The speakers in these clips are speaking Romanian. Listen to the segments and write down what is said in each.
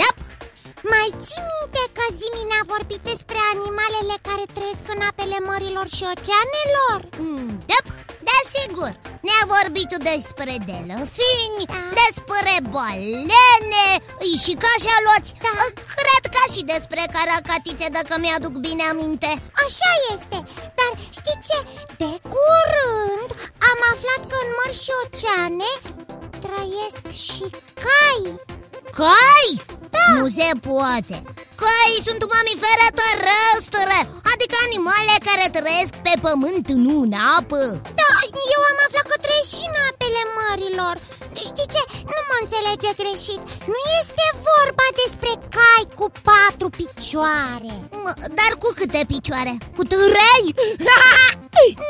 Da, Mai ții minte că Zimi ne-a vorbit despre animalele care trăiesc în apele mărilor și oceanelor? Mm, da, da, sigur Ne-a vorbit despre delfini, Da. despre balene și cașaloți Da. Cred că și despre caracatițe, dacă mi-aduc bine aminte Așa este, dar știi ce? De curând am aflat că în mări și oceane trăiesc și cai Cai? Da. Nu se poate Caii sunt mamifere terestre Adică animale care trăiesc pe pământ, nu în apă Da, eu am aflat că trăiesc și în apele mărilor Știi ce? Nu mă înțelege greșit Nu este vorba despre cai cu patru picioare Mă, Dar cu câte picioare? Cu trei?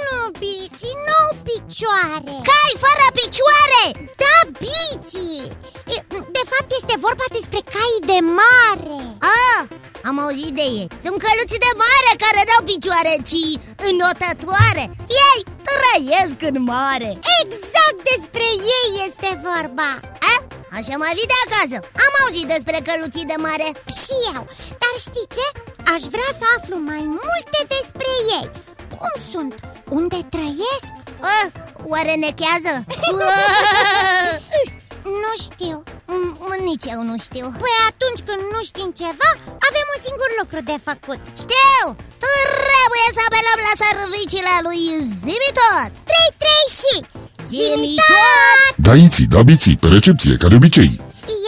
Nu, Biții, nu picioare Cai fără picioare! Am auzit de ei Sunt căluți de mare care n-au picioare, ci înotătoare Ei trăiesc în mare Exact despre ei este vorba A? Așa mai vii de acasă Am auzit despre căluții de mare Și eu, dar știi ce? Aș vrea să aflu mai multe despre ei Cum sunt? Unde trăiesc? A, Oare nechează? Nu știu Mm, Nici eu nu știu Păi atunci când nu știm ceva, avem un singur lucru de făcut. Știu! Trebuie să apelăm la serviciile lui Zimitot. 3-3 și Zimitot! Da, iții, da, biții, pe recepție, ca de obicei.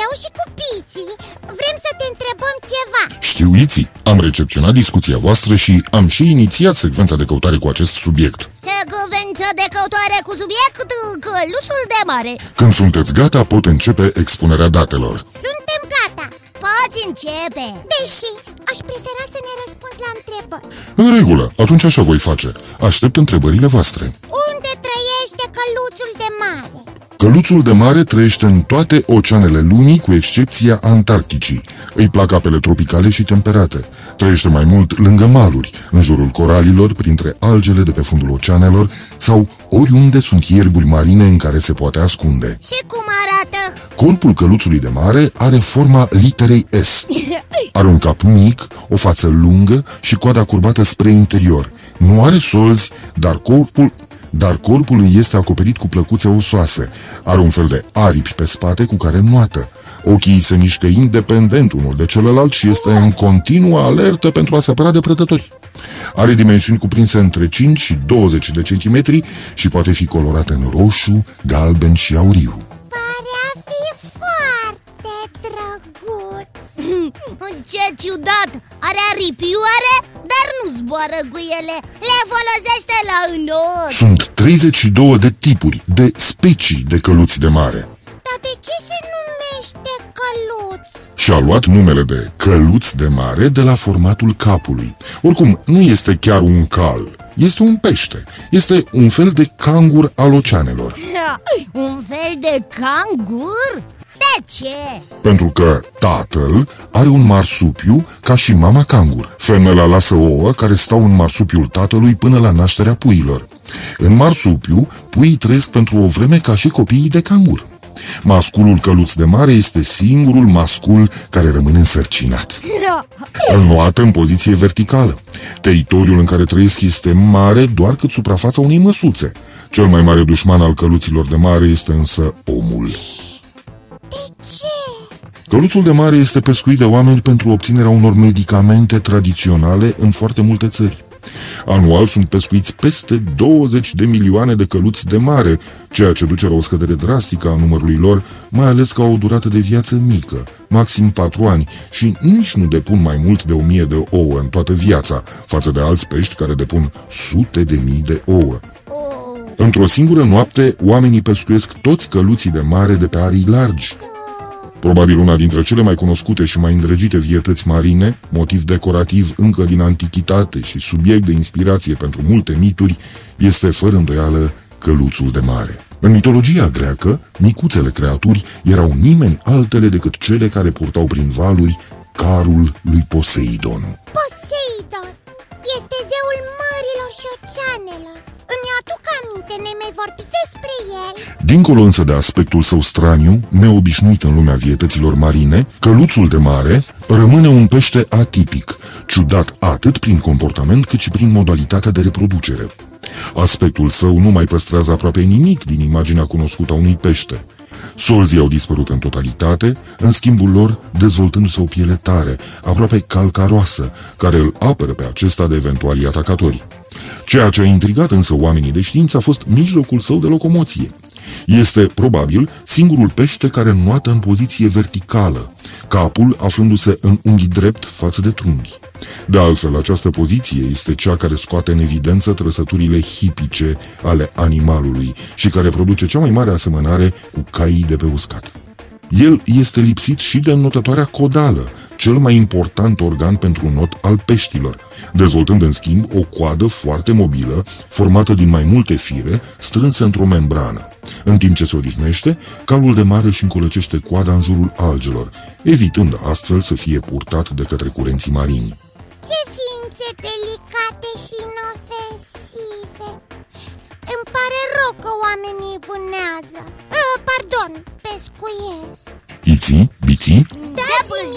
Eu și cu Piții vrem să te întrebăm ceva. Știu, iții, am recepționat discuția voastră și am și inițiat secvența de căutare cu acest subiect. Secvență de căutare cu subiect Căluțul de mare. Când sunteți gata, pot începe expunerea datelor. Suntem gata Poți începe. Deși aș prefera să ne răspunzi la întrebări. În regulă, atunci așa voi face. Aștept întrebările voastre Căluțul de mare trăiește în toate oceanele lumii, cu excepția Antarcticii. Îi plac apele tropicale și temperate. Trăiește mai mult lângă maluri, în jurul coralilor, printre algele de pe fundul oceanelor sau oriunde sunt ierburi marine în care se poate ascunde. Și cum arată? Corpul căluțului de mare are forma literei S. Are un cap mic, o față lungă și coada curbată spre interior. Nu are solzi, dar corpul dar corpul îi este acoperit cu plăcuțe osoase. Are un fel de aripi pe spate cu care noată. Ochii îi se mișcă independent unul de celălalt și este în continuă alertă pentru a se apăra de prădători. Are dimensiuni cuprinse între 5 și 20 de centimetri și poate fi colorat în roșu, galben și auriu. Pare a fi foarte drăguț Ce ciudat! Are aripioare, dar nu zboară cu ele Le folosește la înot Sunt 32 de tipuri, de specii de căluți de mare. Dar de ce se numește căluț? Și a luat numele de căluț de mare de la formatul capului. Oricum, nu este chiar un cal, este un pește. Este un fel de cangur al oceanelor. Un fel de cangur? De ce? Pentru că tatăl are un marsupiu ca și mama cangur. Femela lasă ouă care stau în marsupiul tatălui până la nașterea puilor. În marsupiu, puii trăiesc pentru o vreme ca și copiii de cangur. Masculul căluț de mare este singurul mascul care rămâne însărcinat. Înnoată în poziție verticală. Teritoriul în care trăiesc este mare doar cât suprafața unei măsuțe. Cel mai mare dușman al căluților de mare este însă omul. Ce? Căluțul de mare este pescuit de oameni pentru obținerea unor medicamente tradiționale în foarte multe țări. Anual sunt pescuiți peste 20 de milioane de căluți de mare, ceea ce duce la o scădere drastică a numărului lor, mai ales că au o durată de viață mică, maxim 4 ani, și nici nu depun mai mult de 1000 de ouă în toată viața, față de alți pești care depun sute de mii de ouă. Oh, Într-o singură noapte, oamenii pescuiesc toți căluții de mare de pe arii largi. Probabil una dintre cele mai cunoscute și mai îndrăgite vietăți marine, motiv decorativ încă din antichitate și subiect de inspirație pentru multe mituri, este fără îndoială căluțul de mare. În mitologia greacă, micuțele creaturi erau nimeni altele decât cele care purtau prin valuri carul lui Poseidon. Poseidon Dincolo însă de aspectul său straniu, neobișnuit în lumea vietăților marine, căluțul de mare rămâne un pește atipic, ciudat atât prin comportament cât și prin modalitatea de reproducere. Aspectul său nu mai păstrează aproape nimic din imaginea cunoscută a unui pește. Solzii au dispărut în totalitate, în schimbul lor dezvoltându-se o piele tare, aproape calcaroasă, care îl apără pe acesta de eventuali atacatori. Ceea ce a intrigat însă oamenii de știință a fost mijlocul său de locomoție. Este, probabil, singurul pește care nuată în poziție verticală, capul aflându-se în unghi drept față de trunchi. De altfel, această poziție este cea care scoate în evidență trăsăturile hipice ale animalului și care produce cea mai mare asemănare cu caii de pe uscat. El este lipsit și de notătoarea codală, cel mai important organ pentru un not al peștilor, dezvoltând în schimb o coadă foarte mobilă, formată din mai multe fire, strânse într-o membrană. În timp ce se odihnește, calul de mare își încolăcește coada în jurul algelor, evitând astfel să fie purtat de către curenții marini. Ce ființe delicate și inofensive Îmi pare rău că oamenii vânează uh, Pardon, pescuiesc Iții, biții,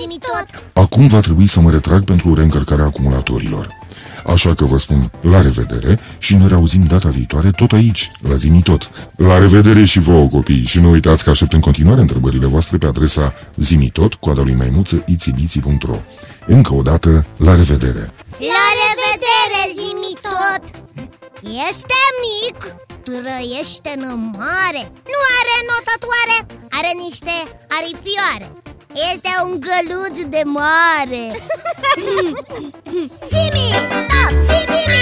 Da, pânzimi tot acum va trebui să mă retrag pentru reîncărcarea acumulatorilor. Așa că vă spun la revedere și ne reauzim data viitoare tot aici, la Zimi Tot. La revedere și vouă, copii, și nu uitați că aștept în continuare întrebările voastre pe adresa zimitot, coada lui maimuță, itibiții.ro. Încă o dată, la revedere! La revedere, zimi tot! Este mic, trăiește în mare Nu are notătoare, are niște aripioare este un găluț de mare Simi! Stop! Simi!